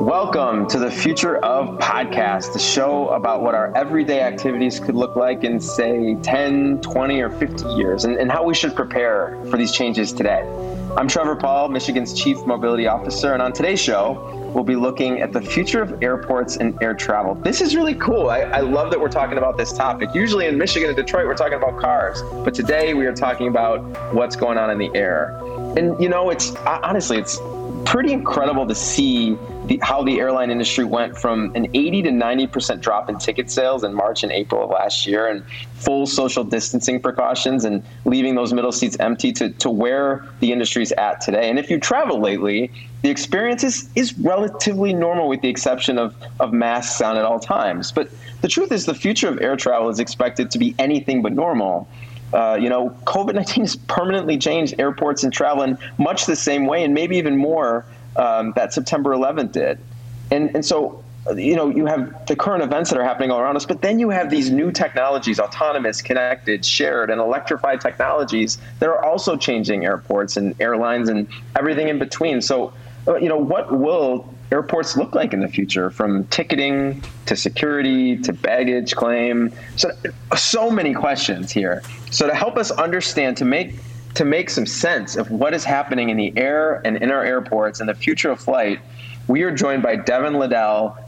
Welcome to the Future of Podcast, the show about what our everyday activities could look like in, say, 10, 20, or 50 years, and, and how we should prepare for these changes today. I'm Trevor Pawl, Michigan's Chief Mobility Officer, and on today's show, we'll be looking at the future of airports and air travel. This is really cool. I, I, love that we're talking about this topic. Usually in Michigan and Detroit, we're talking about cars, but today we are talking about what's going on in the air. And you know, it's honestly, it's pretty incredible to see the, how the airline industry went from an 80 to 90 percent drop in ticket sales in March and April of last year, and full social distancing precautions, and leaving those middle seats empty to, to where the industry's at today. And if you travel lately, the experience is, is relatively normal with the exception of, of masks on at all times. But the truth is, the future of air travel is expected to be anything but normal. Uh, you know, COVID 19 has permanently changed airports and travel in much the same way, and maybe even more um, that September 11th did. And, and so, you know, you have the current events that are happening all around us, but then you have these new technologies, autonomous, connected, shared, and electrified technologies that are also changing airports and airlines and everything in between. So, uh, you know, what will airports look like in the future from ticketing to security to baggage claim so so many questions here so to help us understand to make to make some sense of what is happening in the air and in our airports and the future of flight we are joined by devin liddell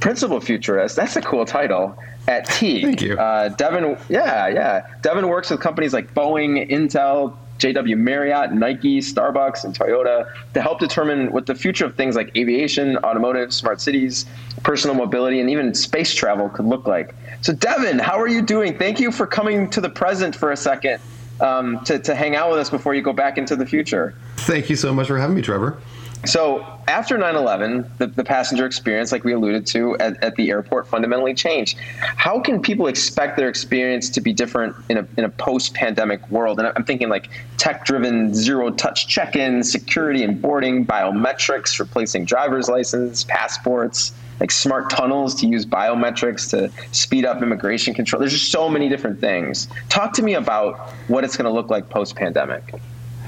principal futurist that's a cool title at Teague. Thank you. Uh, Devin, yeah, yeah. Devin works with companies like Boeing, Intel, JW Marriott, Nike, Starbucks, and Toyota to help determine what the future of things like aviation, automotive, smart cities, personal mobility, and even space travel could look like. So, Devin, how are you doing? Thank you for coming to the present for a second um, to, to hang out with us before you go back into the future. Thank you so much for having me, Trevor. So after 9/11, the, the, passenger experience, like we alluded to at, at, the airport, fundamentally changed. How can people expect their experience to be different in a, in a post-pandemic world? And I'm thinking like tech-driven zero-touch check-in, security and boarding, biometrics, replacing driver's license, passports, like smart tunnels to use biometrics to speed up immigration control. There's just so many different things. Talk to me about what it's going to look like post-pandemic.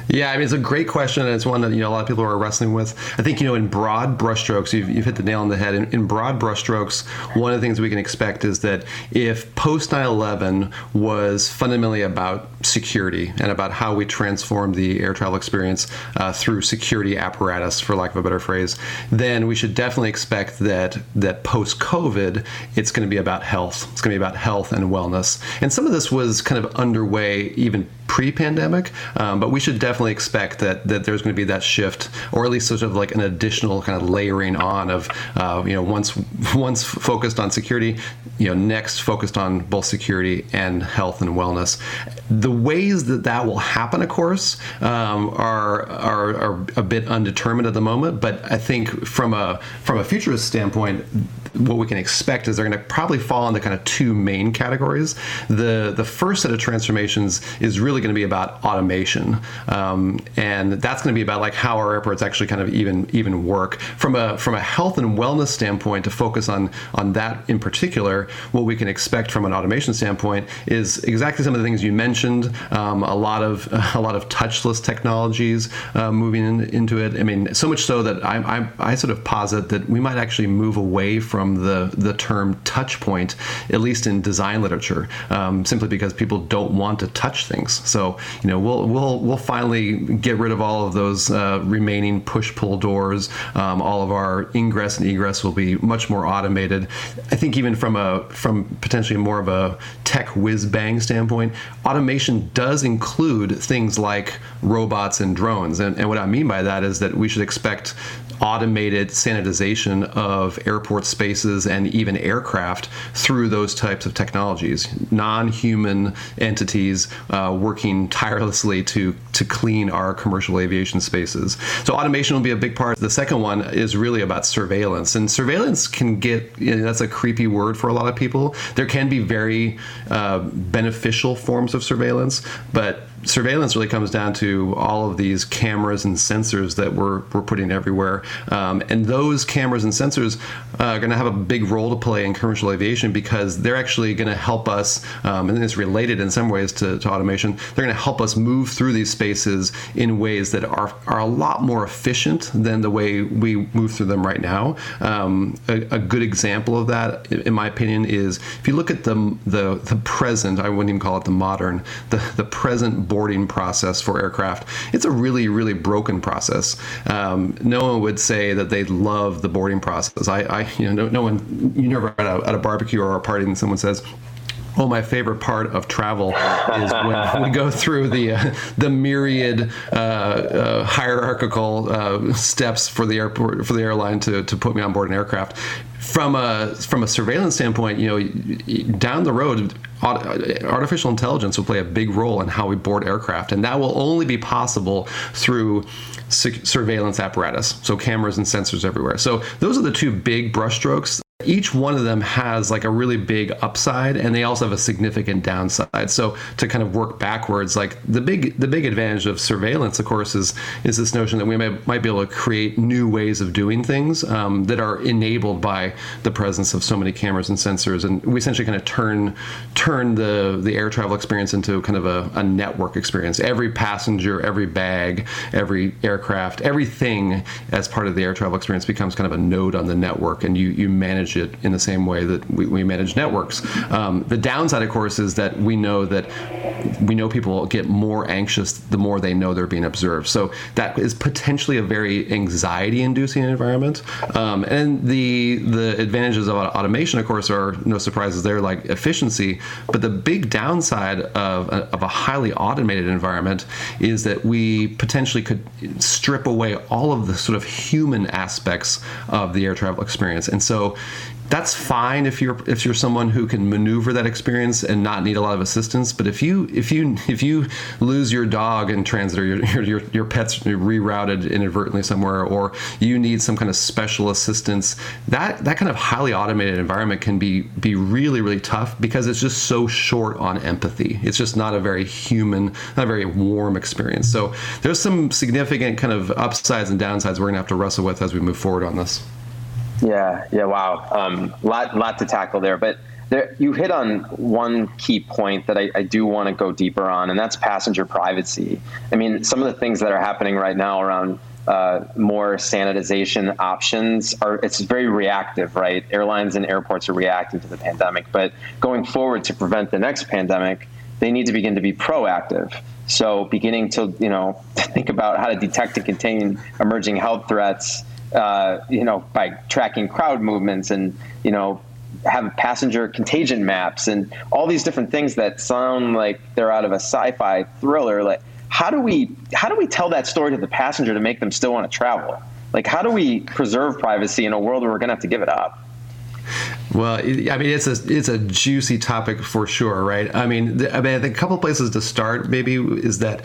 Yeah, I mean, it's a great question, and it's one that you know a lot of people are wrestling with. I think you know, in broad brushstrokes, you've, you've hit the nail on the head. In, in broad brushstrokes, one of the things we can expect is that if post 9/11 was fundamentally about security and about how we transform the air travel experience uh, through security apparatus, for lack of a better phrase, then we should definitely expect that that post COVID, it's going to be about health. It's going to be about health and wellness. And some of this was kind of underway even pre-pandemic, um, but we should definitely expect that that there's going to be that shift, or at least sort of like an additional kind of layering on of, uh, you know, once once focused on security, you know, next focused on both security and health and wellness. The ways that that will happen, of course, um, are, are are a bit undetermined at the moment. But I think from a from a futurist standpoint, what we can expect is they're going to probably fall into kind of two main categories. The the first set of transformations is really going to be about automation, um, and that's going to be about like how our airports actually kind of even even work from a from a health and wellness standpoint. To focus on on that in particular, what we can expect from an automation standpoint is exactly some of the things you mentioned. Um, a lot of a lot of touchless technologies uh, moving in, into it. I mean, so much so that I, I I sort of posit that we might actually move away from from the, the term touch point, at least in design literature, um, simply because people don't want to touch things. So, you know, we'll, we'll, we'll finally get rid of all of those uh, remaining push pull doors. Um, all of our ingress and egress will be much more automated. I think even from a, from potentially more of a tech whiz bang standpoint, automation does include things like robots and drones. And, and what I mean by that is that we should expect automated sanitization of airport spaces and even aircraft through those types of technologies. Non-human entities uh, working tirelessly to to clean our commercial aviation spaces. So automation will be a big part. The second one is really about surveillance, and surveillance can get you know, that's a creepy word for a lot of people. There can be very uh, beneficial forms of surveillance, but surveillance really comes down to all of these cameras and sensors that we're, we're putting everywhere. Um, and those cameras and sensors uh, are going to have a big role to play in commercial aviation because they're actually going to help us, um, and it's related in some ways to, to automation, they're going to help us move through these spaces in ways that are, are a lot more efficient than the way we move through them right now. Um, a, a, good example of that, in my opinion, is if you look at the, the, the present, I wouldn't even call it the modern, the, the present boarding process for aircraft, it's a really, really broken process. Um, no one would say that they love the boarding process. I, I you know, no, no one, you never at a, at a barbecue or a party and someone says, Oh, my favorite part of travel is when we go through the uh, the myriad uh, uh, hierarchical uh, steps for the airport for the airline to, to put me on board an aircraft. From a from a surveillance standpoint, you know, down the road, artificial intelligence will play a big role in how we board aircraft, and that will only be possible through surveillance apparatus, so cameras and sensors everywhere. So those are the two big brushstrokes each one of them has like a really big upside and they also have a significant downside. So to kind of work backwards like the big the big advantage of surveillance of course is is this notion that we may, might be able to create new ways of doing things um, that are enabled by the presence of so many cameras and sensors. And we essentially kind of turn turn the the air travel experience into kind of a, a network experience. Every passenger every bag every aircraft everything as part of the air travel experience becomes kind of a node on the network and you you manage manage it in the same way that we, we manage networks. Um, the downside, of course, is that we know that we know people get more anxious the more they know they're being observed. So that is potentially a very anxiety-inducing environment. Um, and the the advantages of automation, of course, are no surprises there, like efficiency. But the big downside of a, of a highly automated environment is that we potentially could strip away all of the sort of human aspects of the air travel experience. And so that's fine if you're if you're someone who can maneuver that experience and not need a lot of assistance. But if you if you if you lose your dog in transit or your your, your pet's rerouted inadvertently somewhere, or you need some kind of special assistance, that that kind of highly automated environment can be be really really tough because it's just so short on empathy. It's just not a very human, not a very warm experience. So there's some significant kind of upsides and downsides we're gonna have to wrestle with as we move forward on this. Yeah, yeah, wow. Um, lot, lot to tackle there, but there, you hit on one key point that I, I do want to go deeper on, and that's passenger privacy. I mean, some of the things that are happening right now around uh, more sanitization options are it's very reactive, right? Airlines and airports are reacting to the pandemic, but going forward to prevent the next pandemic, they need to begin to be proactive. So, beginning to you know think about how to detect and contain emerging health threats uh, you know, by tracking crowd movements and, you know, have passenger contagion maps and all these different things that sound like they're out of a sci-fi thriller. Like, how do we how do we tell that story to the passenger to make them still want to travel? Like, how do we preserve privacy in a world where we're going to have to give it up? Well, I mean, it's a it's a juicy topic for sure, right? I mean, I mean, I think a couple places to start maybe is that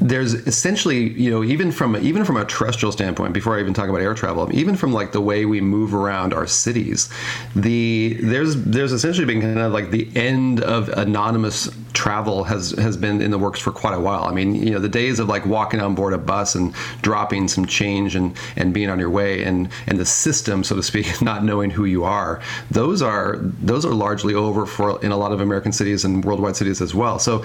there's essentially, you know, even from even from a terrestrial standpoint, before I even talk about air travel, even from like the way we move around our cities, the there's there's essentially been kind of like the end of anonymous travel has has been in the works for quite a while. I mean, you know, the days of like walking on board a bus and dropping some change and and being on your way and and the system, so to speak, not knowing who you are, those are those are largely over for in a lot of American cities and worldwide cities as well. So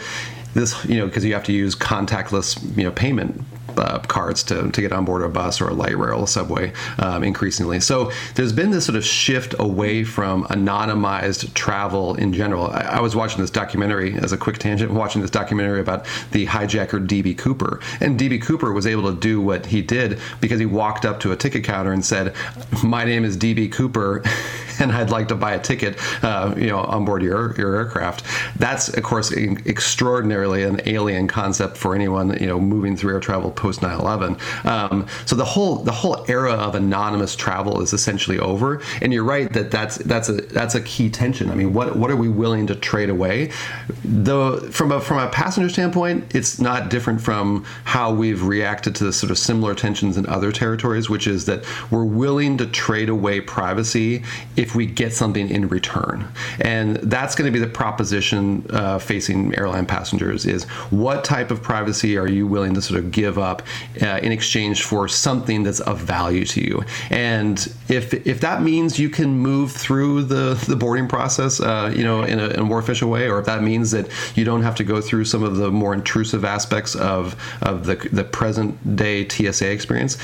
this, you know, because you have to use contactless, you know, payment uh, cards to, to get on board a bus or a light rail, a subway, um, increasingly. So there's been this sort of shift away from anonymized travel in general. I, I was watching this documentary as a quick tangent, watching this documentary about the hijacker DB Cooper, and DB Cooper was able to do what he did because he walked up to a ticket counter and said, "My name is DB Cooper." and I'd like to buy a ticket, uh, you know, on board your, your aircraft. That's, of course, extraordinarily an alien concept for anyone, you know, moving through air travel post 9/11. Um, so the whole the whole era of anonymous travel is essentially over. And you're right that that's that's a that's a key tension. I mean, what what are we willing to trade away? Though from a from a passenger standpoint, it's not different from how we've reacted to the sort of similar tensions in other territories, which is that we're willing to trade away privacy if we get something in return. And that's going to be the proposition uh, facing airline passengers is what type of privacy are you willing to sort of give up uh, in exchange for something that's of value to you? And if if that means you can move through the, the boarding process, uh, you know, in a, in a more efficient way, or if that means that you don't have to go through some of the more intrusive aspects of, of the, the present day TSA experience,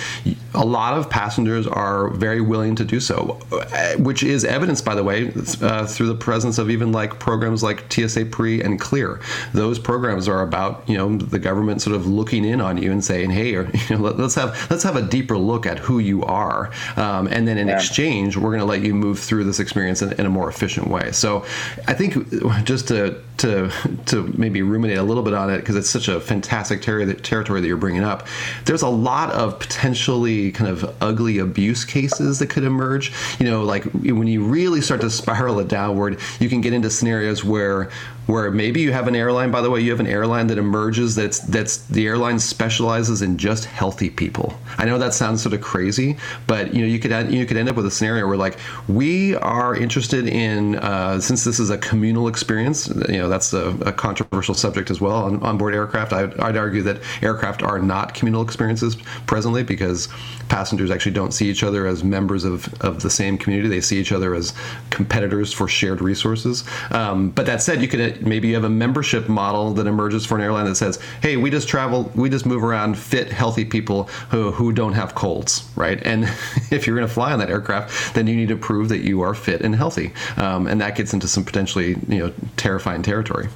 a lot of passengers are very willing to do so, uh, which is evidenced, by the way, uh, through the presence of even like programs like TSA Pre and Clear. Those programs are about you know the government sort of looking in on you and saying, hey, you know, let, us have let's have a deeper look at who you are, um, and then in yeah. exchange, we're going to let you move through this experience in, in a more efficient way. So, I think just to to to maybe ruminate a little bit on it because it's such a fantastic ter- territory that you're bringing up. There's a lot of potentially kind of ugly abuse cases that could emerge. You know, like when you really start to spiral it downward, you can get into scenarios where where maybe you have an airline by the way you have an airline that emerges that's that's the airline specializes in just healthy people. I know that sounds sort of crazy but you know you could you could end up with a scenario where like we are interested in uh, since this is a communal experience you know that's a, a controversial subject as well on onboard aircraft I'd, I'd argue that aircraft are not communal experiences presently because passengers actually don't see each other as members of, of the same community. They see each other as competitors for shared resources. Um, but that said you could maybe you have a membership model that emerges for an airline that says, "Hey, we just travel, we just move around fit, healthy people who, who don't have colds, right?" And if you're going to fly on that aircraft, then you need to prove that you are fit and healthy, um, and that gets into some potentially you know terrifying territory.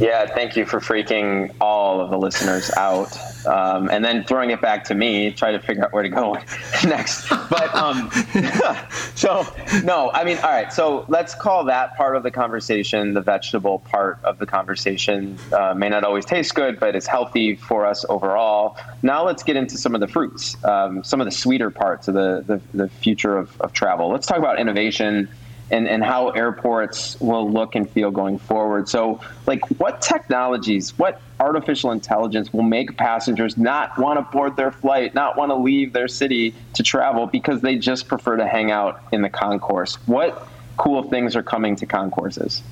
Yeah, thank you for freaking all of the listeners out, um, and then throwing it back to me, try to figure out where to go next. But um, so no, I mean, all right. So let's call that part of the conversation the vegetable part of the conversation. Uh, may not always taste good, but it's healthy for us overall. Now let's get into some of the fruits, um, some of the sweeter parts of the the, the future of, of travel. Let's talk about innovation and, and how airports will look and feel going forward. So, like, what technologies, what artificial intelligence will make passengers not want to board their flight, not want to leave their city to travel because they just prefer to hang out in the concourse? What cool things are coming to concourses?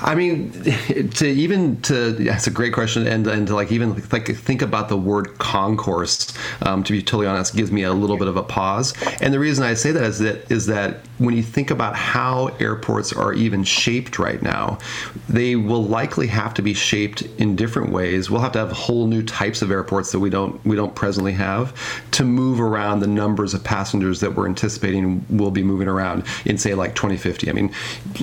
I mean, to even to that's a great question, and and to like even like think about the word concourse. Um, to be totally honest, gives me a little bit of a pause. And the reason I say that is that is that when you think about how airports are even shaped right now, they will likely have to be shaped in different ways. We'll have to have whole new types of airports that we don't we don't presently have to move around the numbers of passengers that we're anticipating will be moving around in say like 2050. I mean,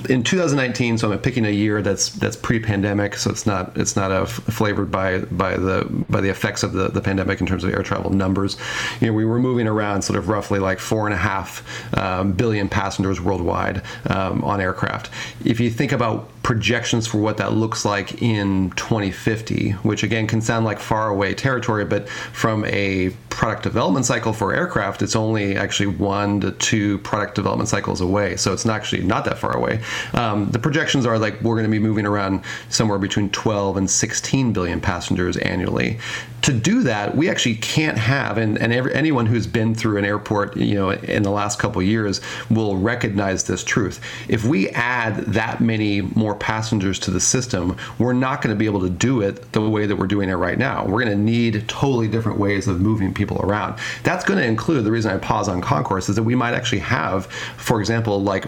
in 2019, so I'm picking a year year that's that's pre-pandemic, so it's not it's not a flavored by by the by the effects of the, the pandemic in terms of air travel numbers. You know, we were moving around sort of roughly like four and a half um, billion passengers worldwide um, on aircraft. If you think about projections for what that looks like in 2050, which again can sound like far away territory, but from a product development cycle for aircraft, it's only actually one to two product development cycles away. So it's not actually not that far away. Um, the projections are like we're going to be moving around somewhere between 12 and 16 billion passengers annually to do that, we actually can't have, and, and every, anyone who's been through an airport, you know, in the last couple years will recognize this truth. If we add that many more passengers to the system, we're not going to be able to do it the way that we're doing it right now. We're going to need totally different ways of moving people around. That's going to include the reason I pause on concourse is that we might actually have, for example, like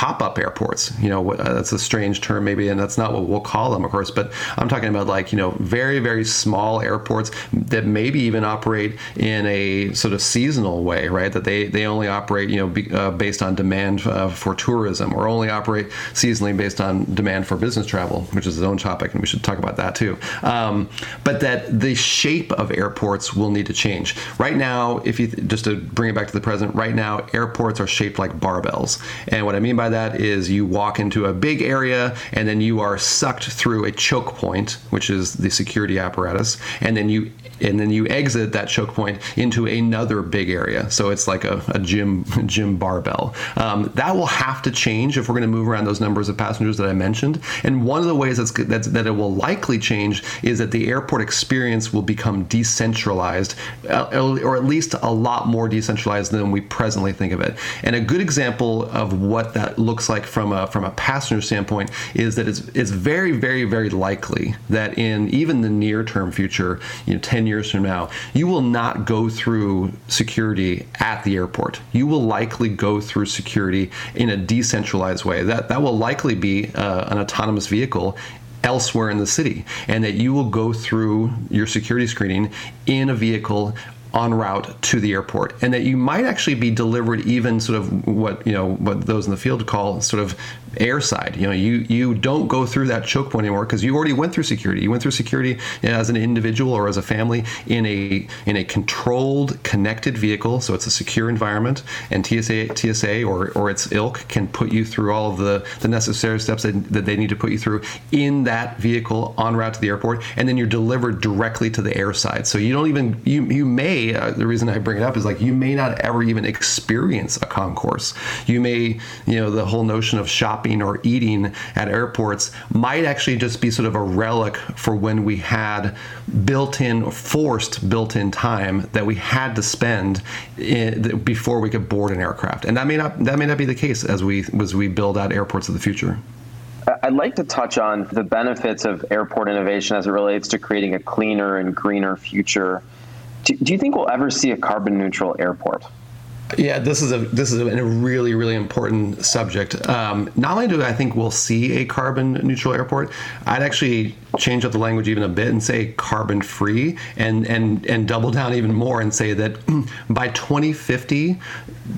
pop-up airports. You know, uh, that's a strange term maybe, and that's not what we'll call them, of course. But I'm talking about like you know very very small airports that maybe even operate in a sort of seasonal way, right? That they they only operate you know be, uh, based on demand uh, for tourism, or only operate seasonally based on demand for business travel, which is its own topic, and we should talk about that too. Um, but that the shape of airports will need to change. Right now, if you just to bring it back to the present, right now airports are shaped like barbells, and what I mean by that is you walk into a big area and then you are sucked through a choke point, which is the security apparatus, and then you and then you exit that choke point into another big area. So it's like a, a gym gym barbell. Um, that will have to change if we're going to move around those numbers of passengers that I mentioned. And one of the ways that's, that's that it will likely change is that the airport experience will become decentralized, uh, or at least a lot more decentralized than we presently think of it. And a good example of what that looks like from a from a passenger standpoint is that it's it's very very very likely that in even the near term future, you know, 10 years from now, you will not go through security at the airport. You will likely go through security in a decentralized way. That that will likely be uh, an autonomous vehicle elsewhere in the city and that you will go through your security screening in a vehicle en route to the airport and that you might actually be delivered even sort of what you know what those in the field call sort of airside you know you you don't go through that choke point anymore because you already went through security. You went through security as an individual or as a family in a in a controlled connected vehicle. So it's a secure environment and TSA TSA or or its ilk can put you through all of the the necessary steps that, that they need to put you through in that vehicle en route to the airport and then you're delivered directly to the airside so you don't even you you may uh, the reason I bring it up is like you may not ever even experience a concourse. You may, you know, the whole notion of shopping or eating at airports might actually just be sort of a relic for when we had built-in, forced built-in time that we had to spend in, before we could board an aircraft, and that may not that may not be the case as we as we build out airports of the future. I'd like to touch on the benefits of airport innovation as it relates to creating a cleaner and greener future do, do you think we'll ever see a carbon neutral airport? Yeah, this is a this is a really really important subject. Um, not only do I think we'll see a carbon neutral airport, I'd actually change up the language even a bit and say carbon free, and and and double down even more and say that by 2050,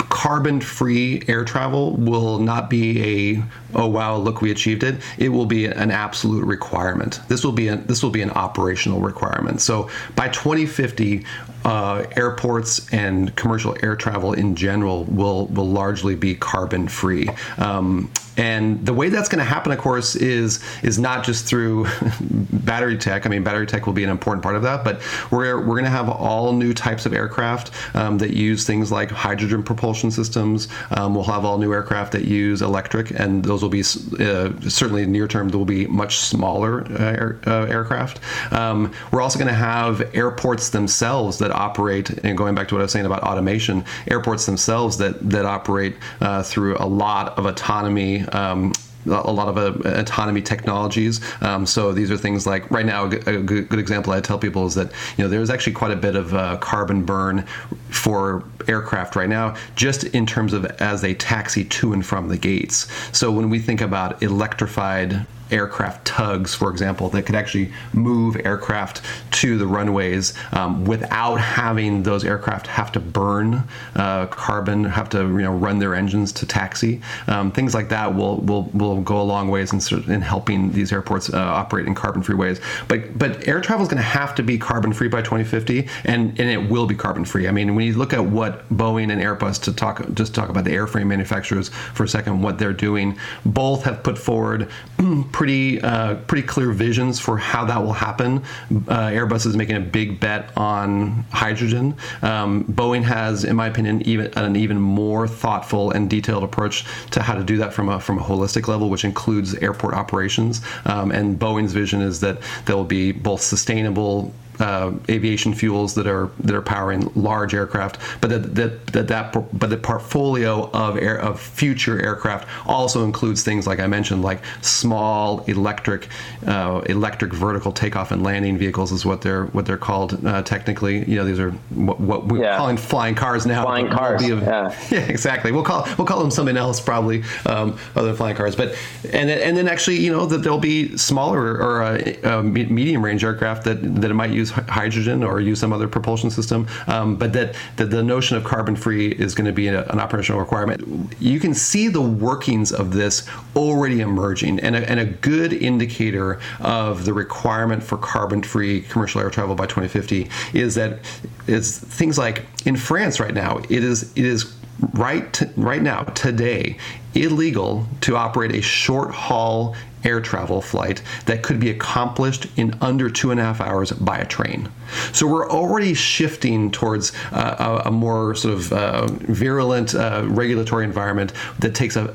carbon free air travel will not be a oh wow look we achieved it. It will be an absolute requirement. This will be a, this will be an operational requirement. So by 2050, uh, airports and commercial air travel in general will will largely be carbon free. Um, and the way that's going to happen, of course, is is not just through battery tech. I mean, battery tech will be an important part of that, but we're we're going to have all new types of aircraft um, that use things like hydrogen propulsion systems. Um, we'll have all new aircraft that use electric, and those will be uh, certainly near term. There will be much smaller uh, air, uh, aircraft. Um, we're also going to have airports themselves that operate, and going back to what I was saying about automation, airports themselves that that operate uh, through a lot of autonomy um, a lot of uh, autonomy technologies. Um, so these are things like right now a good, good, example I tell people is that you know there's actually quite a bit of uh, carbon burn for aircraft right now, just in terms of as they taxi to and from the gates. So when we think about electrified aircraft tugs, for example, that could actually move aircraft to the runways um, without having those aircraft have to burn uh, carbon, have to you know run their engines to taxi. Um, things like that will will will go a long ways in, in helping these airports uh, operate in carbon-free ways. But but air travel is going to have to be carbon-free by 2050, and and it will be carbon-free. I mean, when you look at what Boeing and Airbus to talk just talk about the airframe manufacturers for a second, what they're doing, both have put forward pretty uh, pretty clear visions for how that will happen. Uh, Airbus is making a big bet on hydrogen. Um, Boeing has, in my opinion, even an even more thoughtful and detailed approach to how to do that from a from a holistic level, which includes airport operations. Um, and Boeing's vision is that there will be both sustainable uh, aviation fuels that are that are powering large aircraft, but that that that, that but the portfolio of air of future aircraft also includes things like I mentioned, like small electric uh, electric vertical takeoff and landing vehicles is what they're what they're called uh, technically. You know, these are what, what we're yeah. calling flying cars now. Flying cars. Of, yeah. yeah, exactly. We'll call we'll call them something else probably um, other than flying cars. But and and then actually, you know, that there'll be smaller or uh, uh, medium range aircraft that that it might use use hydrogen or use some other propulsion system, um, but that, that the notion of carbon free is going to be a, an operational requirement. You can see the workings of this already emerging, and a, and a good indicator of the requirement for carbon free commercial air travel by 2050 is that is things like in France right now, it is it is right t- right now today illegal to operate a short haul air travel flight that could be accomplished in under two and a half hours by a train. So we're already shifting towards uh, a, a, more sort of uh, virulent uh, regulatory environment that takes a,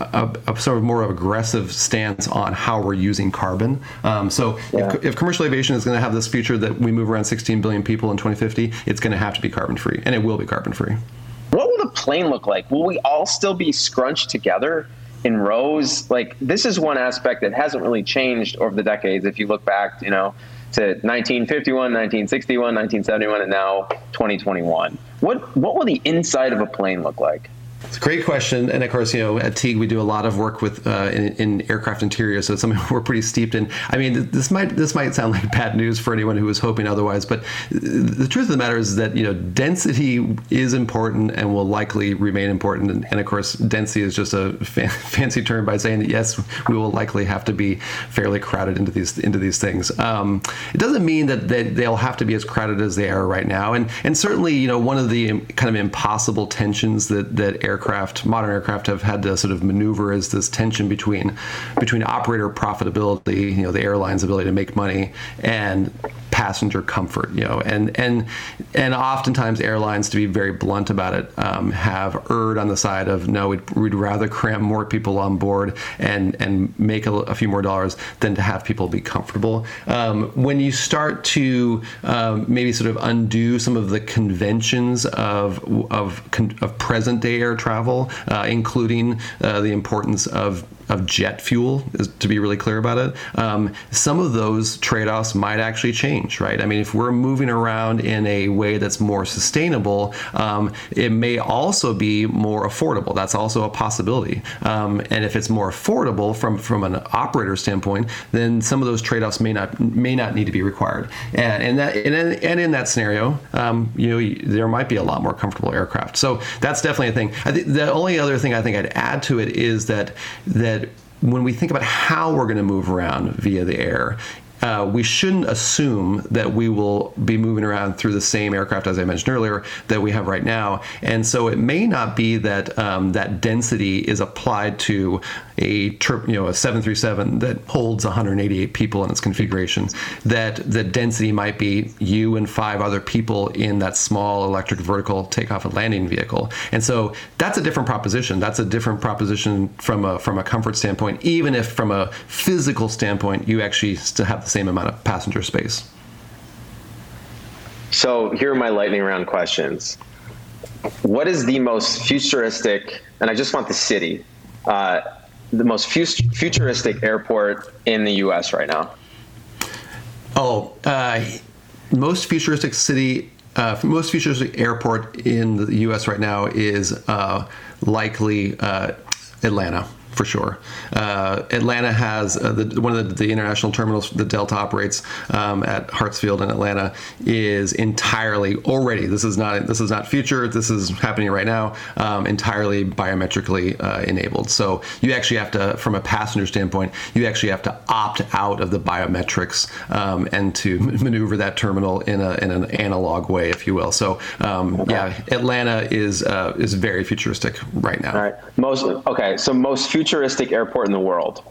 a, a, sort of more aggressive stance on how we're using carbon. Um, so yeah. if, if, commercial aviation is going to have this future that we move around 16 billion people in 2050, it's going to have to be carbon free, and it will be carbon free. What will the plane look like? Will we all still be scrunched together in rows? Like this is one aspect that hasn't really changed over the decades. If you look back, you know, to 1951, 1961, 1971, and now 2021. What what will the inside of a plane look like? It's a great question, and of course, you know, at Teague we do a lot of work with uh, in, in, aircraft interiors, so it's something we're pretty steeped in. I mean, this might this might sound like bad news for anyone who was hoping otherwise, but the truth of the matter is that you know density is important and will likely remain important, and, and of course, density is just a fa- fancy term by saying that yes, we will likely have to be fairly crowded into these into these things. Um, it doesn't mean that they, they'll have to be as crowded as they are right now, and and certainly, you know, one of the kind of impossible tensions that that aircraft, modern aircraft, have had to sort of maneuver is this tension between between operator profitability, you know, the airline's ability to make money, and passenger comfort, you know, and and and oftentimes airlines, to be very blunt about it, um, have erred on the side of no, we'd, we'd, rather cram more people on board and and make a, a, few more dollars than to have people be comfortable. Um, when you start to um, maybe sort of undo some of the conventions of of, of present day air travel, uh, including uh, the importance of of jet fuel, to be really clear about it, um, some of those trade offs might actually change, right? I mean, if we're moving around in a way that's more sustainable, um, it may also be more affordable. That's also a possibility. Um, and if it's more affordable from, from an operator standpoint, then some of those trade offs may not may not need to be required. And, and that and in, and in that scenario, um, you know, there might be a lot more comfortable aircraft. So that's definitely a thing. I think the only other thing I think I'd add to it is that that when we think about how we're going to move around via the air, uh, we shouldn't assume that we will be moving around through the same aircraft as I mentioned earlier that we have right now. And so it may not be that um, that density is applied to a you know, a 737 that holds 188 people in its configuration. That the density might be you and five other people in that small electric vertical takeoff and landing vehicle. And so that's a different proposition. That's a different proposition from a from a comfort standpoint. Even if from a physical standpoint you actually still have the same amount of passenger space. So here are my lightning round questions. What is the most futuristic, and I just want the city, uh, the most futuristic airport in the U.S. right now? Oh, uh, most futuristic city, uh, most futuristic airport in the U.S. right now is uh, likely uh, Atlanta for sure. Uh, Atlanta has uh, the, one of the, the, international terminals that Delta operates um, at Hartsfield in Atlanta is entirely already. This is not this is not future. This is happening right now. Um, entirely biometrically uh, enabled. So you actually have to, from a passenger standpoint, you actually have to opt out of the biometrics um, and to maneuver that terminal in a in an analog way, if you will. So um, okay. yeah, Atlanta is uh, is very futuristic right now. All right. Most okay. So most future futuristic airport in the world?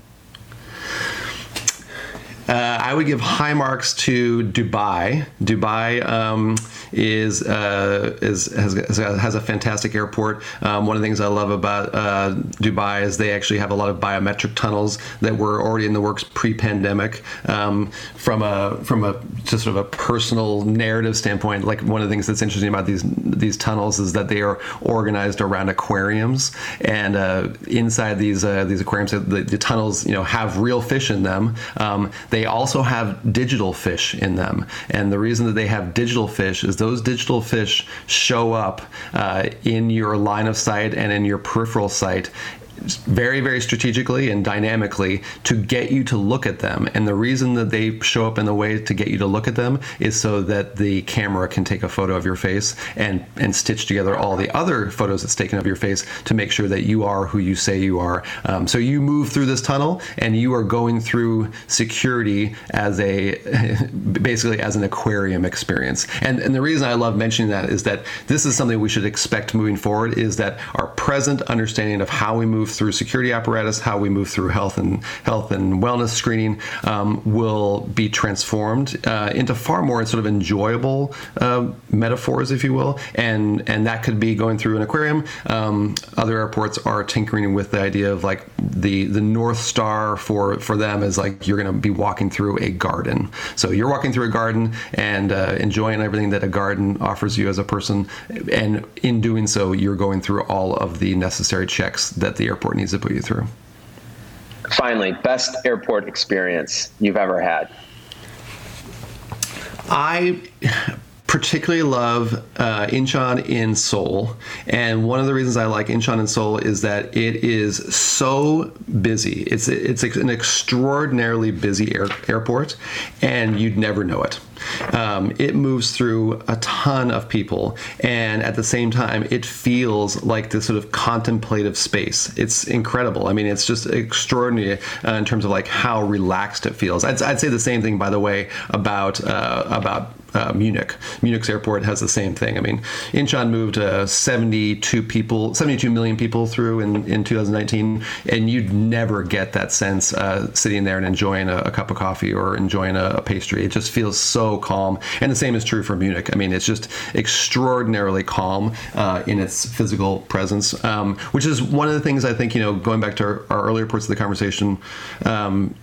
Uh, I would give high marks to Dubai. Dubai um, is, uh, is has, has a fantastic airport. Um, one of the things I love about uh, Dubai is they actually have a lot of biometric tunnels that were already in the works pre-pandemic. Um, from a from a just sort of a personal narrative standpoint, like one of the things that's interesting about these these tunnels is that they are organized around aquariums, and uh, inside these uh, these aquariums, the, the, tunnels you know have real fish in them. Um, they also have digital fish in them, and the reason that they have digital fish is those digital fish show up uh, in your line of sight and in your peripheral sight very, very strategically and dynamically to get you to look at them. And the reason that they show up in the way to get you to look at them is so that the camera can take a photo of your face and, and stitch together all the other photos that's taken of your face to make sure that you are who you say you are. Um, so you move through this tunnel and you are going through security as a basically as an aquarium experience. And, and the reason I love mentioning that is that this is something we should expect moving forward is that our present understanding of how we move through security apparatus, how we move through health and health and wellness screening um, will be transformed uh, into far more sort of enjoyable uh, metaphors, if you will, and and that could be going through an aquarium. Um, other airports are tinkering with the idea of like the the north star for for them is like you're going to be walking through a garden. So you're walking through a garden and uh, enjoying everything that a garden offers you as a person, and in doing so, you're going through all of the necessary checks that the airport needs to put you through. Finally, best airport experience you've ever had. I particularly love uh, Incheon in Seoul. And one of the reasons I like Incheon in Seoul is that it is so busy. It's it's an extraordinarily busy air, airport, and you'd never know it. Um, it moves through a ton of people, and at the same time, it feels like this sort of contemplative space. It's incredible. I mean, it's just extraordinary uh, in terms of like how relaxed it feels. I'd, I'd say the same thing, by the way, about uh, about uh, Munich. Munich's airport has the same thing. I mean, Incheon moved uh, 72 people, 72 million people through in, in 2019, and you'd never get that sense uh, sitting there and enjoying a, a, cup of coffee or enjoying a, a, pastry. It just feels so calm. And the same is true for Munich. I mean, it's just extraordinarily calm uh, in its physical presence, um, which is one of the things I think, you know, going back to our, our earlier parts of the conversation, um,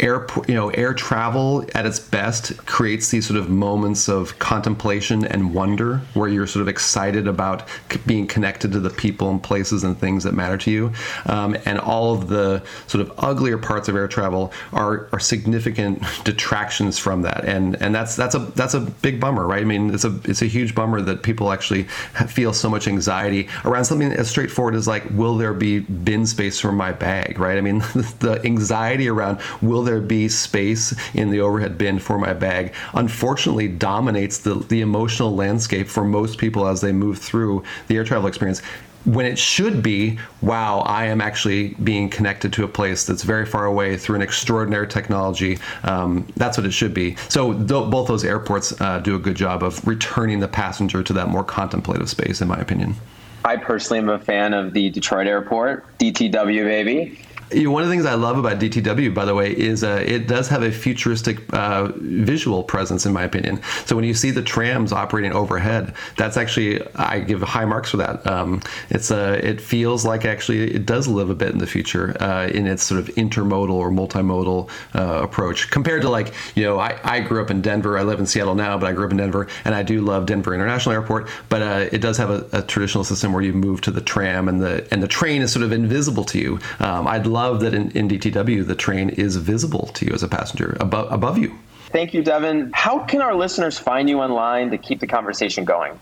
air you know air travel at its best creates these sort of moments of contemplation and wonder where you're sort of excited about being connected to the people and places and things that matter to you. Um, and all of the sort of uglier parts of air travel are, are significant detractions from that. And and that's that's a that's a big bummer right? I mean it's a it's a huge bummer that people actually feel so much anxiety around something as straightforward as like will there be bin space for my bag right? I mean the anxiety around will there be space in the overhead bin for my bag unfortunately dominates the, the emotional landscape for most people as they move through the air travel experience when it should be, wow, I am actually being connected to a place that's very far away through an extraordinary technology. Um, that's what it should be. So th- both those airports uh, do a good job of returning the passenger to that more contemplative space, in my opinion. I personally am a fan of the Detroit airport, DTW baby. You know, one of the things I love about DTW, by the way, is uh, it does have a futuristic uh, visual presence, in my opinion. So when you see the trams operating overhead, that's actually I give high marks for that. Um, it's uh, it feels like actually it does live a bit in the future uh, in its sort of intermodal or multimodal uh, approach compared to like you know I, I grew up in Denver. I live in Seattle now, but I grew up in Denver, and I do love Denver International Airport. But uh, it does have a, a, traditional system where you move to the tram and the and the train is sort of invisible to you. Um, I'd love love that in, in DTW the train is visible to you as a passenger above above you. Thank you, Devin. How can our listeners find you online to keep the conversation going?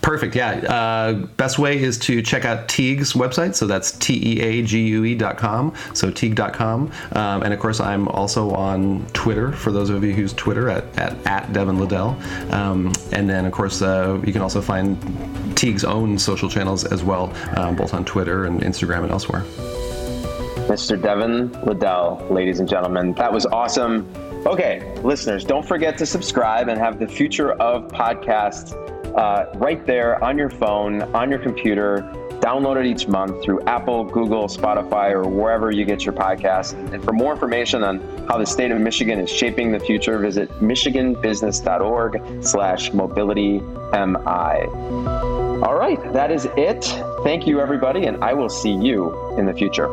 Perfect. Yeah. Uh, best way is to check out Teague's website. So that's T E A G U E.com. So Teague.com. Um, and of course, I'm also on Twitter for those of you who use Twitter at, at, at Devin Liddell. Um, and then, of course, uh, you can also find Teague's own social channels as well, um, both on Twitter and Instagram and elsewhere. Mr. Devin Liddell, ladies and gentlemen. That was awesome. Okay, listeners, don't forget to subscribe and have the future of podcasts uh, right there on your phone, on your computer. Download it each month through Apple, Google, Spotify, or wherever you get your podcasts. And for more information on how the state of Michigan is shaping the future, visit michiganbusiness.org slash mobility MI. All right, that is it. Thank you, everybody, and I will see you in the future.